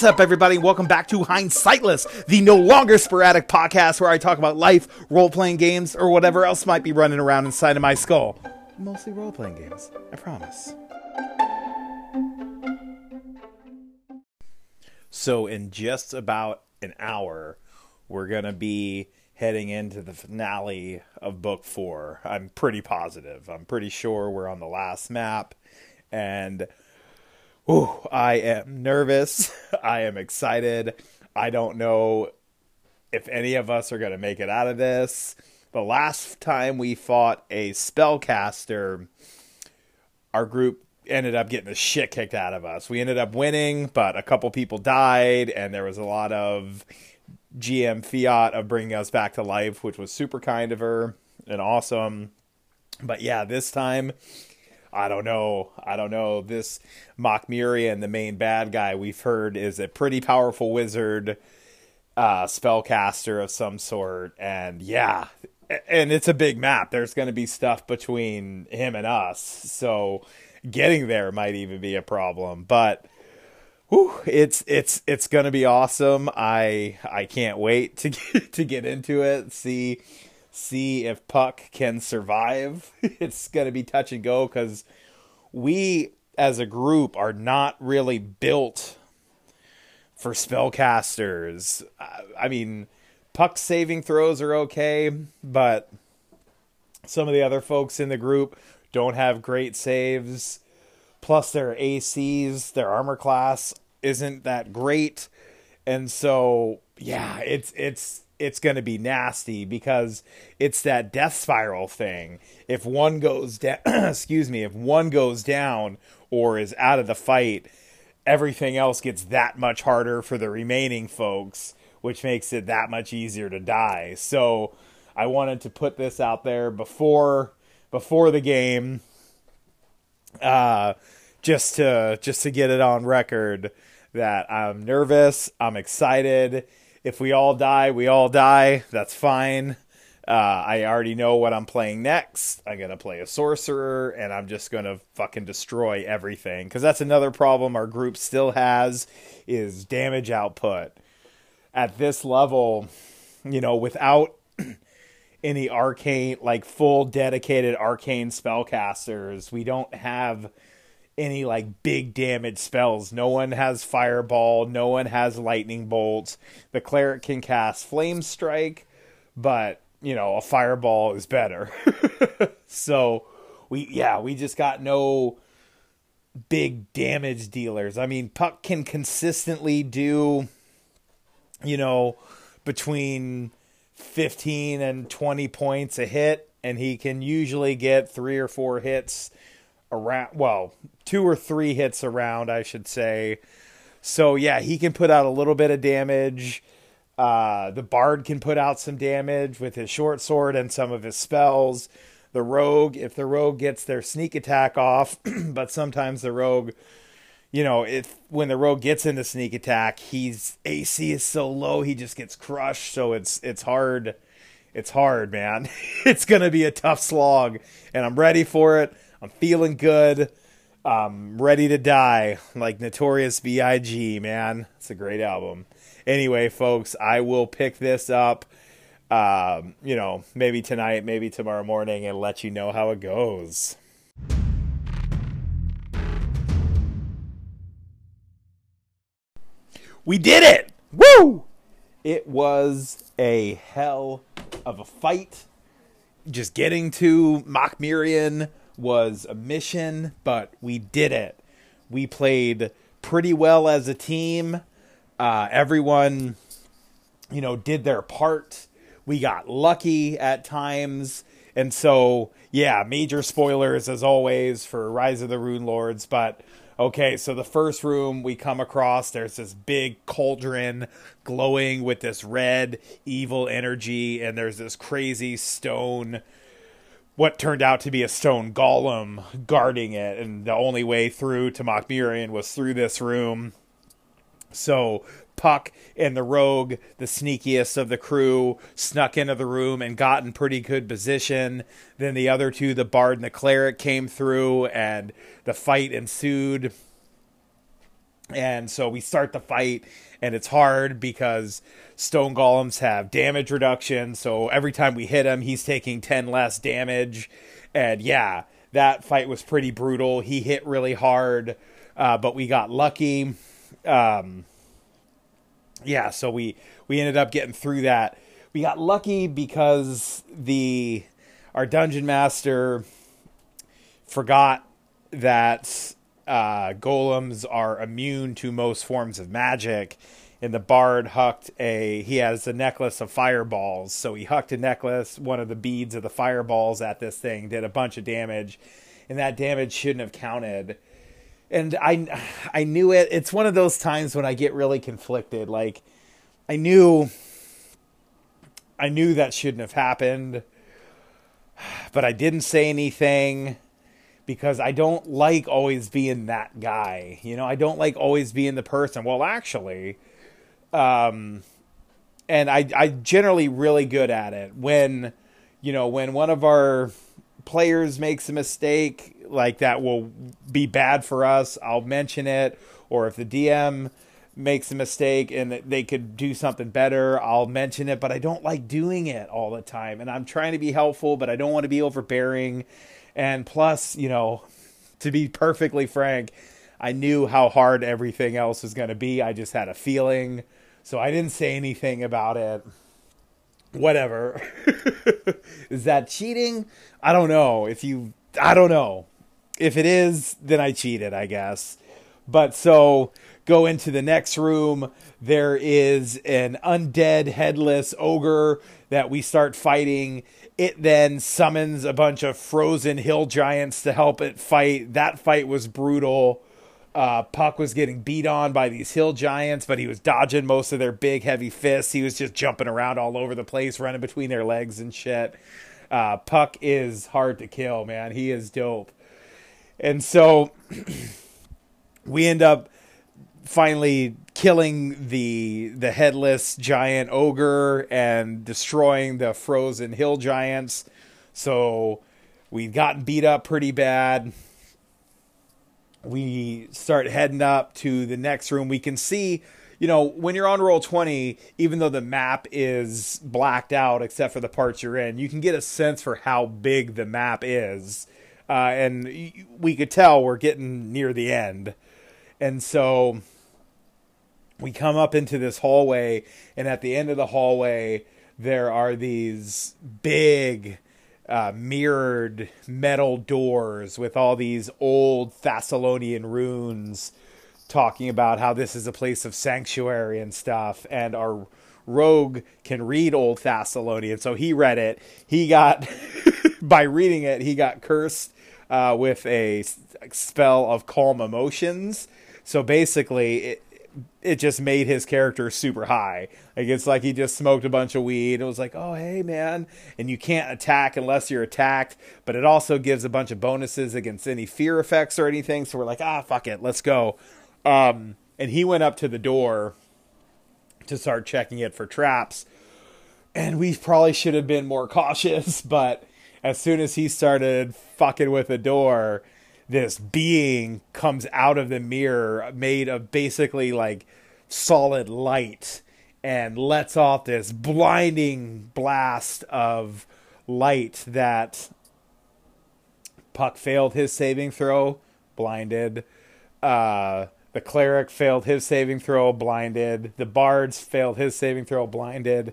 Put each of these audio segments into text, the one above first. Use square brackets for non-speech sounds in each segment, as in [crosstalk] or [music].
What's up, everybody? Welcome back to Hindsightless, the no longer sporadic podcast where I talk about life, role playing games, or whatever else might be running around inside of my skull. Mostly role playing games, I promise. So, in just about an hour, we're going to be heading into the finale of book four. I'm pretty positive. I'm pretty sure we're on the last map. And Ooh, I am nervous. [laughs] I am excited. I don't know if any of us are going to make it out of this. The last time we fought a spellcaster, our group ended up getting the shit kicked out of us. We ended up winning, but a couple people died, and there was a lot of GM fiat of bringing us back to life, which was super kind of her and awesome. But yeah, this time I don't know. I don't know. This Mokmurian, the main bad guy we've heard, is a pretty powerful wizard, uh, spellcaster of some sort. And yeah, and it's a big map. There's going to be stuff between him and us. So getting there might even be a problem. But whew, it's it's it's going to be awesome. I I can't wait to get, [laughs] to get into it. See see if Puck can survive. [laughs] it's going to be touch and go because we as a group are not really built for spellcasters. I mean, Puck saving throws are okay, but some of the other folks in the group don't have great saves. Plus, their ACs, their armor class isn't that great, and so yeah, it's it's it's going to be nasty because it's that death spiral thing. If one goes down, [clears throat] excuse me, if one goes down or is out of the fight, everything else gets that much harder for the remaining folks, which makes it that much easier to die. So I wanted to put this out there before before the game uh just to just to get it on record that I'm nervous, I'm excited if we all die, we all die. That's fine. Uh, I already know what I'm playing next. I'm gonna play a sorcerer, and I'm just gonna fucking destroy everything. Because that's another problem our group still has is damage output. At this level, you know, without [clears throat] any arcane, like full dedicated arcane spellcasters, we don't have any like big damage spells. No one has fireball, no one has lightning bolts. The cleric can cast flame strike, but you know, a fireball is better. [laughs] so we yeah, we just got no big damage dealers. I mean, Puck can consistently do you know, between 15 and 20 points a hit and he can usually get 3 or 4 hits around well two or three hits around i should say. So yeah he can put out a little bit of damage. Uh, the bard can put out some damage with his short sword and some of his spells. The rogue if the rogue gets their sneak attack off [clears throat] but sometimes the rogue you know if when the rogue gets into sneak attack he's ac is so low he just gets crushed. So it's it's hard. It's hard man. [laughs] It's gonna be a tough slog and i'm ready for it I'm feeling good. I'm ready to die, like Notorious B.I.G. Man, it's a great album. Anyway, folks, I will pick this up. Um, you know, maybe tonight, maybe tomorrow morning, and let you know how it goes. We did it! Woo! It was a hell of a fight. Just getting to Mokmurian was a mission, but we did it. We played pretty well as a team. Uh, everyone, you know, did their part. We got lucky at times. And so, yeah, major spoilers as always for Rise of the Runelords. But okay, so the first room we come across, there's this big cauldron glowing with this red evil energy, and there's this crazy stone what turned out to be a stone golem guarding it, and the only way through to Mokmurian was through this room. So Puck and the rogue, the sneakiest of the crew, snuck into the room and got in pretty good position. Then the other two, the bard and the cleric, came through, and the fight ensued. And so we start the fight, and it's hard because stone golems have damage reduction. So every time we hit him, he's taking 10 less damage. And yeah, that fight was pretty brutal. He hit really hard, uh, but we got lucky. Um, yeah, so we we ended up getting through that. We got lucky because the our dungeon master forgot that uh, golems are immune to most forms of magic. And the bard hucked a he has a necklace of fireballs, so he hucked a necklace, one of the beads of the fireballs at this thing, did a bunch of damage, and that damage shouldn't have counted. And I I knew it. It's one of those times when I get really conflicted. Like I knew I knew that shouldn't have happened, but I didn't say anything because I don't like always being that guy. You know, I don't like always being the person. Well, actually, um, and I I generally really good at it when you know when one of our players makes a mistake like that will be bad for us. I'll mention it, or if the DM makes a mistake and they could do something better, I'll mention it, but I don't like doing it all the time. And I'm trying to be helpful, but I don't want to be overbearing. And plus, you know, to be perfectly frank, I knew how hard everything else was going to be. I just had a feeling. So I didn't say anything about it. Whatever. [laughs] is that cheating? I don't know. If you, I don't know. If it is, then I cheated, I guess. But so go into the next room. There is an undead headless ogre that we start fighting. It then summons a bunch of frozen hill giants to help it fight. That fight was brutal. Uh, Puck was getting beat on by these hill giants, but he was dodging most of their big, heavy fists. He was just jumping around all over the place, running between their legs and shit. Uh, Puck is hard to kill, man. He is dope. And so [clears throat] we end up finally killing the the headless giant ogre and destroying the frozen hill giants. So we've gotten beat up pretty bad we start heading up to the next room. We can see, you know, when you're on roll 20, even though the map is blacked out except for the parts you're in, you can get a sense for how big the map is. Uh, and we could tell we're getting near the end. And so we come up into this hallway, and at the end of the hallway, there are these big uh, mirrored metal doors with all these old Thassilonian runes talking about how this is a place of sanctuary and stuff. And our rogue can read Old Thassilonian, so he read it. He got, [laughs] by reading it, he got cursed uh, with a spell of calm emotions. So basically, it, it just made his character super high. Like it's like he just smoked a bunch of weed. It was like, oh hey man, and you can't attack unless you're attacked. But it also gives a bunch of bonuses against any fear effects or anything. So we're like, ah fuck it, let's go. Um, and he went up to the door to start checking it for traps. And we probably should have been more cautious, [laughs] but as soon as he started fucking with the door, this being comes out of the mirror made of basically like solid light and lets off this blinding blast of light that Puck failed his saving throw, blinded. Uh, the cleric failed his saving throw, blinded. The bards failed his saving throw, blinded.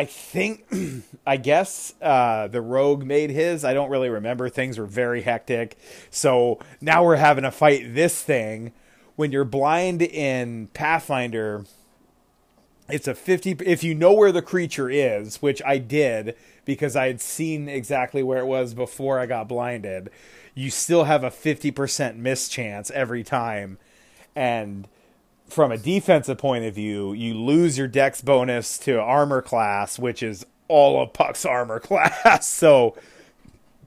I think, [clears throat] I guess uh, the rogue made his. I don't really remember. Things were very hectic. So now we're having to fight this thing. When you're blind in Pathfinder, it's a 50. If you know where the creature is, which I did because I had seen exactly where it was before I got blinded, you still have a 50% miss chance every time. And from a defensive point of view, you lose your dex bonus to armor class, which is all of Puck's armor [laughs] class. so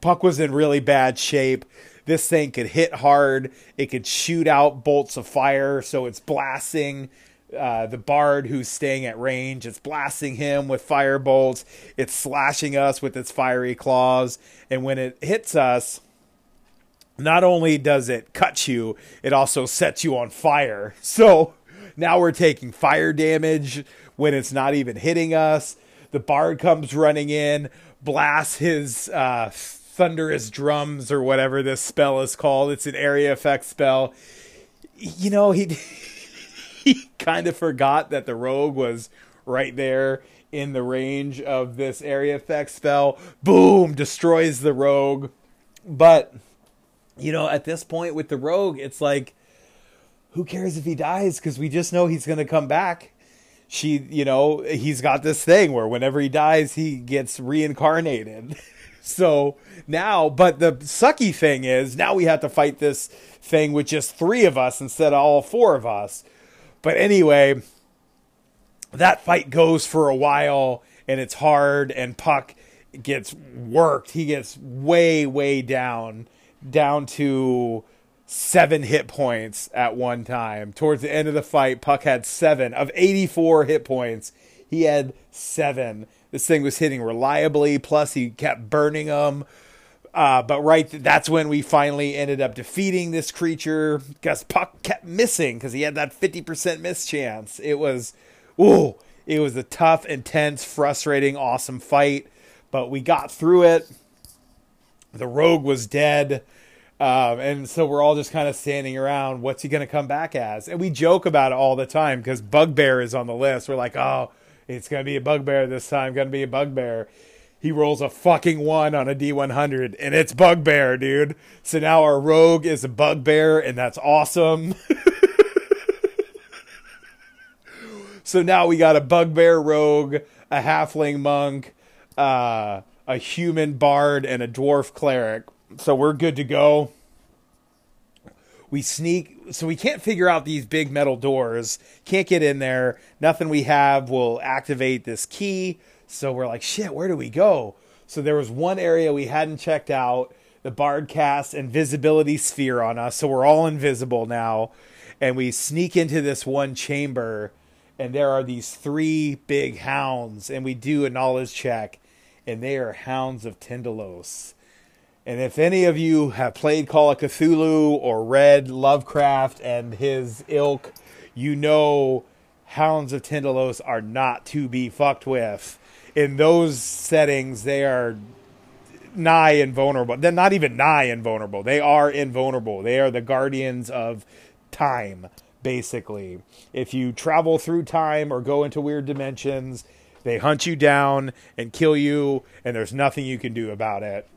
Puck was in really bad shape. This thing could hit hard. It could shoot out bolts of fire, so it's blasting uh, the bard who's staying at range. It's blasting him with fire bolts. It's slashing us with its fiery claws. And when it hits us, not only does it cut you, it also sets you on fire. [laughs] So now we're taking fire damage when it's not even hitting us. The bard comes running in, blasts his uh, thunderous drums or whatever this spell is called. It's an area effect spell. You know, he [laughs] he kind of forgot that the rogue was right there in the range of this area effect spell. Boom, destroys the rogue. But you know, at this point with the rogue, it's like who cares if he dies because we just know he's going to come back. She, you know, he's got this thing where whenever he dies, he gets reincarnated. [laughs] so now, but the sucky thing is now we have to fight this thing with just three of us instead of all four of us. But anyway, that fight goes for a while and it's hard and Puck gets worked. He gets way, way down, down to seven hit points at one time. Towards the end of the fight, Puck had seven of 84 hit points. He had seven. This thing was hitting reliably, plus he kept burning them. Uh, but right, that's when we finally ended up defeating this creature because Puck kept missing because he had that 50% miss chance. It was, ooh, it was a tough, intense, frustrating, awesome fight, but we got through it. The rogue was dead. Um, and so we're all just kind of standing around. What's he going to come back as? And we joke about it all the time because Bugbear is on the list. We're like, oh, it's going to be a Bugbear this time. Going to be a Bugbear. He rolls a fucking one on a D100, and it's Bugbear, dude. So now our rogue is a Bugbear, and that's awesome. [laughs] so now we got a Bugbear rogue, a Halfling monk, uh, a human bard, and a dwarf cleric so we're good to go. We sneak, so we can't figure out these big metal doors. Can't get in there. Nothing we have will activate this key. So we're like, shit, where do we go? So there was one area we hadn't checked out. The bard casts invisibility sphere on us, so we're all invisible now. And we sneak into this one chamber, and there are these three big hounds, and we do a knowledge check, and they are hounds of Tindalos and if any of you have played Call of Cthulhu or read Lovecraft and his ilk, you know Hounds of Tindalos are not to be fucked with. In those settings, they are nigh invulnerable. They're not even nigh invulnerable. They are invulnerable. They are the guardians of time, basically. If you travel through time or go into weird dimensions, they hunt you down and kill you, and there's nothing you can do about it.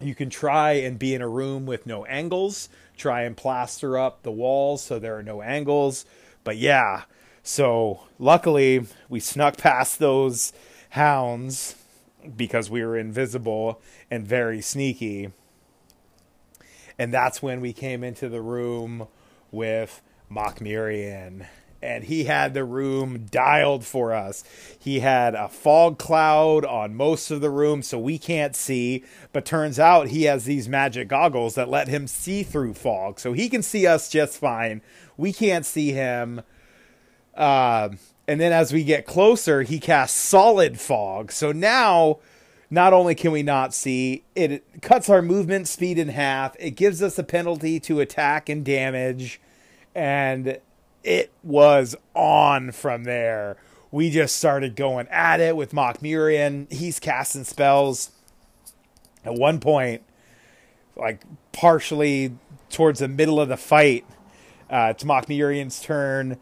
You can try and be in a room with no angles, try and plaster up the walls so there are no angles. But yeah, so luckily we snuck past those hounds because we were invisible and very sneaky. And that's when we came into the room with Mokmurian and he had the room dialed for us. He had a fog cloud on most of the room so we can't see, but turns out he has these magic goggles that let him see through fog. So he can see us just fine. We can't see him. Uh, and then as we get closer, he casts solid fog. So now not only can we not see, it cuts our movement speed in half. It gives us a penalty to attack and damage. And it was on from there. We just started going at it with Mokmurian. He's casting spells. At one point, like partially towards the middle of the fight, uh, it's Mokmurian's turn.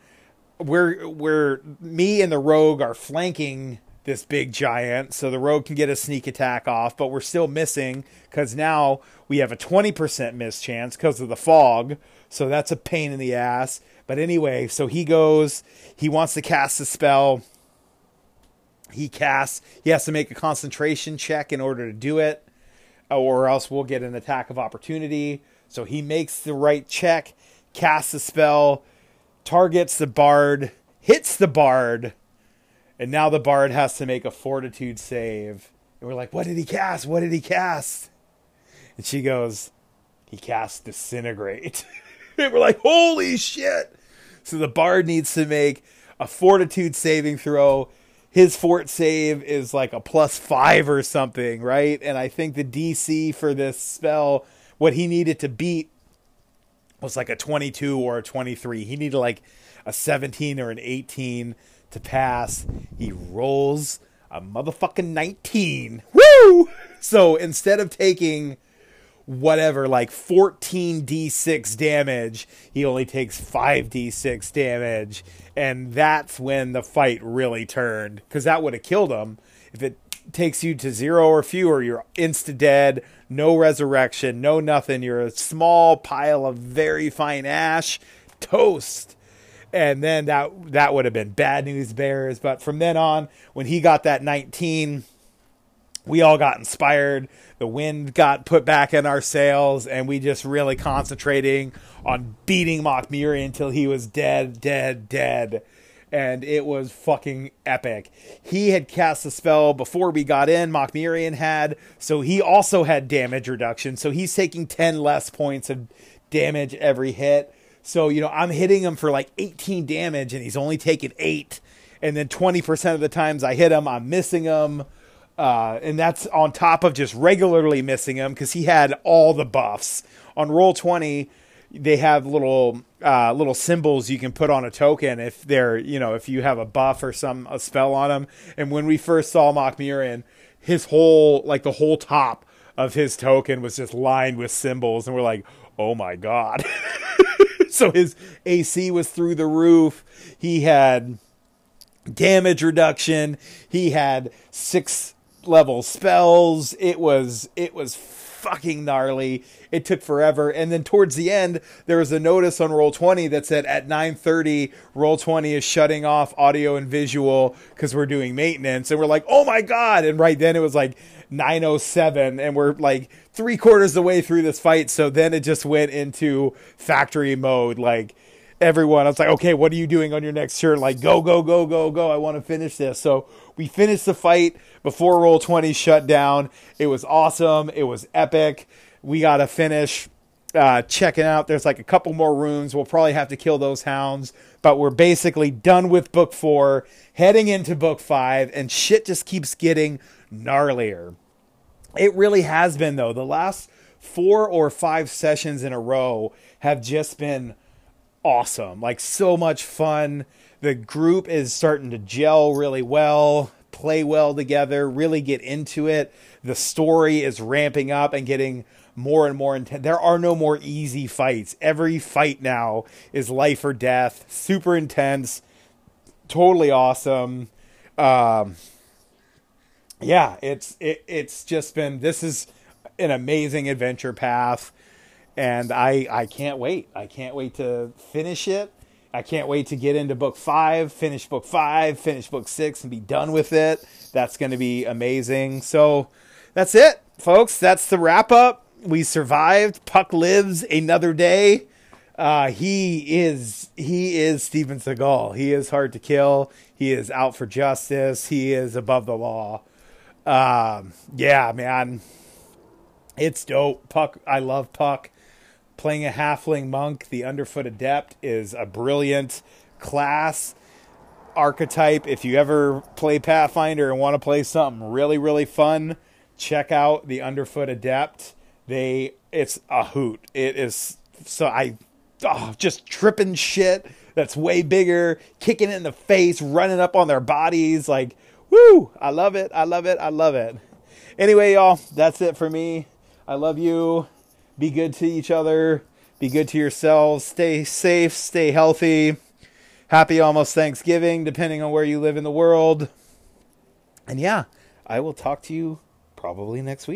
We're we're me and the rogue are flanking this big giant, so the rogue can get a sneak attack off, but we're still missing because now we have a 20% miss chance because of the fog. So that's a pain in the ass. But anyway, so he goes, he wants to cast a spell. He casts, he has to make a concentration check in order to do it, uh, or else we'll get an attack of opportunity. So he makes the right check, casts a spell, targets the bard, hits the bard, and now the bard has to make a fortitude save. And we're like, what did he cast? What did he cast? And she goes, he cast disintegrate. [laughs] [laughs] we're like, holy shit. So the bard needs to make a fortitude saving throw. His fort save is like a plus five or something, right? And I think the DC for this spell what he needed to beat was like a 22 or a 23. He needed like a 17 or an 18 to pass. He rolls a motherfucking 19. Woo! So instead of taking whatever, like 14d6 damage, he only takes 5d6 damage. And that's when the fight really turned. Because that would have killed him. If it takes you to zero or fewer, you're insta dead, no resurrection, no nothing. You're a small pile of very fine ash, toast. And then that that would have been bad news bears. But from then on, when he got that 19, we all got inspired. The wind got put back in our sails, and we just really concentrating on beating Mokmiri until he was dead, dead, dead. And it was fucking epic. He had cast the spell before we got in, Mokmurian had, so he also had damage reduction. So he's taking 10 less points of damage every hit. So, you know, I'm hitting him for like 18 damage, and he's only taking 8. And then 20% of the times I hit him, I'm missing him. Uh, and that's on top of just regularly missing him because he had all the buffs. On roll 20, they have little uh, little symbols you can put on a token if they're you know if you have a buff or some a spell on them. And when we first saw Mokmurian, his whole like the whole top of his token was just lined with symbols, and we're like, oh my god. [laughs] so his AC was through the roof. He had damage reduction. He had six level spells. It was it was fucking gnarly. It took forever. And then towards the end, there was a notice on Roll 20 that said at 9:30, Roll 20 is shutting off audio and visual because we're doing maintenance. And we're like, oh my god! And right then it was like 907, and we're like three quarters of the way through this fight. So then it just went into factory mode, like everyone. I was like, okay, what are you doing on your next turn? Like, go, go, go, go, go. I want to finish this. So we finished the fight before Roll 20 shut down. It was awesome. It was epic. We got to finish uh, checking out. There's like a couple more rooms. We'll probably have to kill those hounds, but we're basically done with book four, heading into book five, and shit just keeps getting gnarlier. It really has been, though. The last four or five sessions in a row have just been awesome. Like, so much fun. The group is starting to gel really well, play well together, really get into it. The story is ramping up and getting more and more intense. There are no more easy fights. Every fight now is life or death, super intense, totally awesome. Um, yeah, it's it, it's just been this is an amazing adventure path, and I I can't wait. I can't wait to finish it. I can't wait to get into book five, finish book five, finish book six, and be done with it. That's going to be amazing. So that's it, folks. That's the wrap up. We survived. Puck lives another day. Uh, he is he is Steven Seagal. He is hard to kill. He is out for justice. He is above the law. Um, yeah, man, it's dope. Puck, I love Puck. Playing a halfling monk, the Underfoot Adept, is a brilliant class archetype. If you ever play Pathfinder and want to play something really, really fun, check out the Underfoot Adept. They, it's a hoot. It is so I, oh, just tripping shit that's way bigger, kicking in the face, running up on their bodies, like Woo! I love it. I love it. I love it. Anyway, y'all, that's it for me. I love you. Be good to each other. Be good to yourselves. Stay safe. Stay healthy. Happy almost Thanksgiving, depending on where you live in the world. And yeah, I will talk to you probably next week.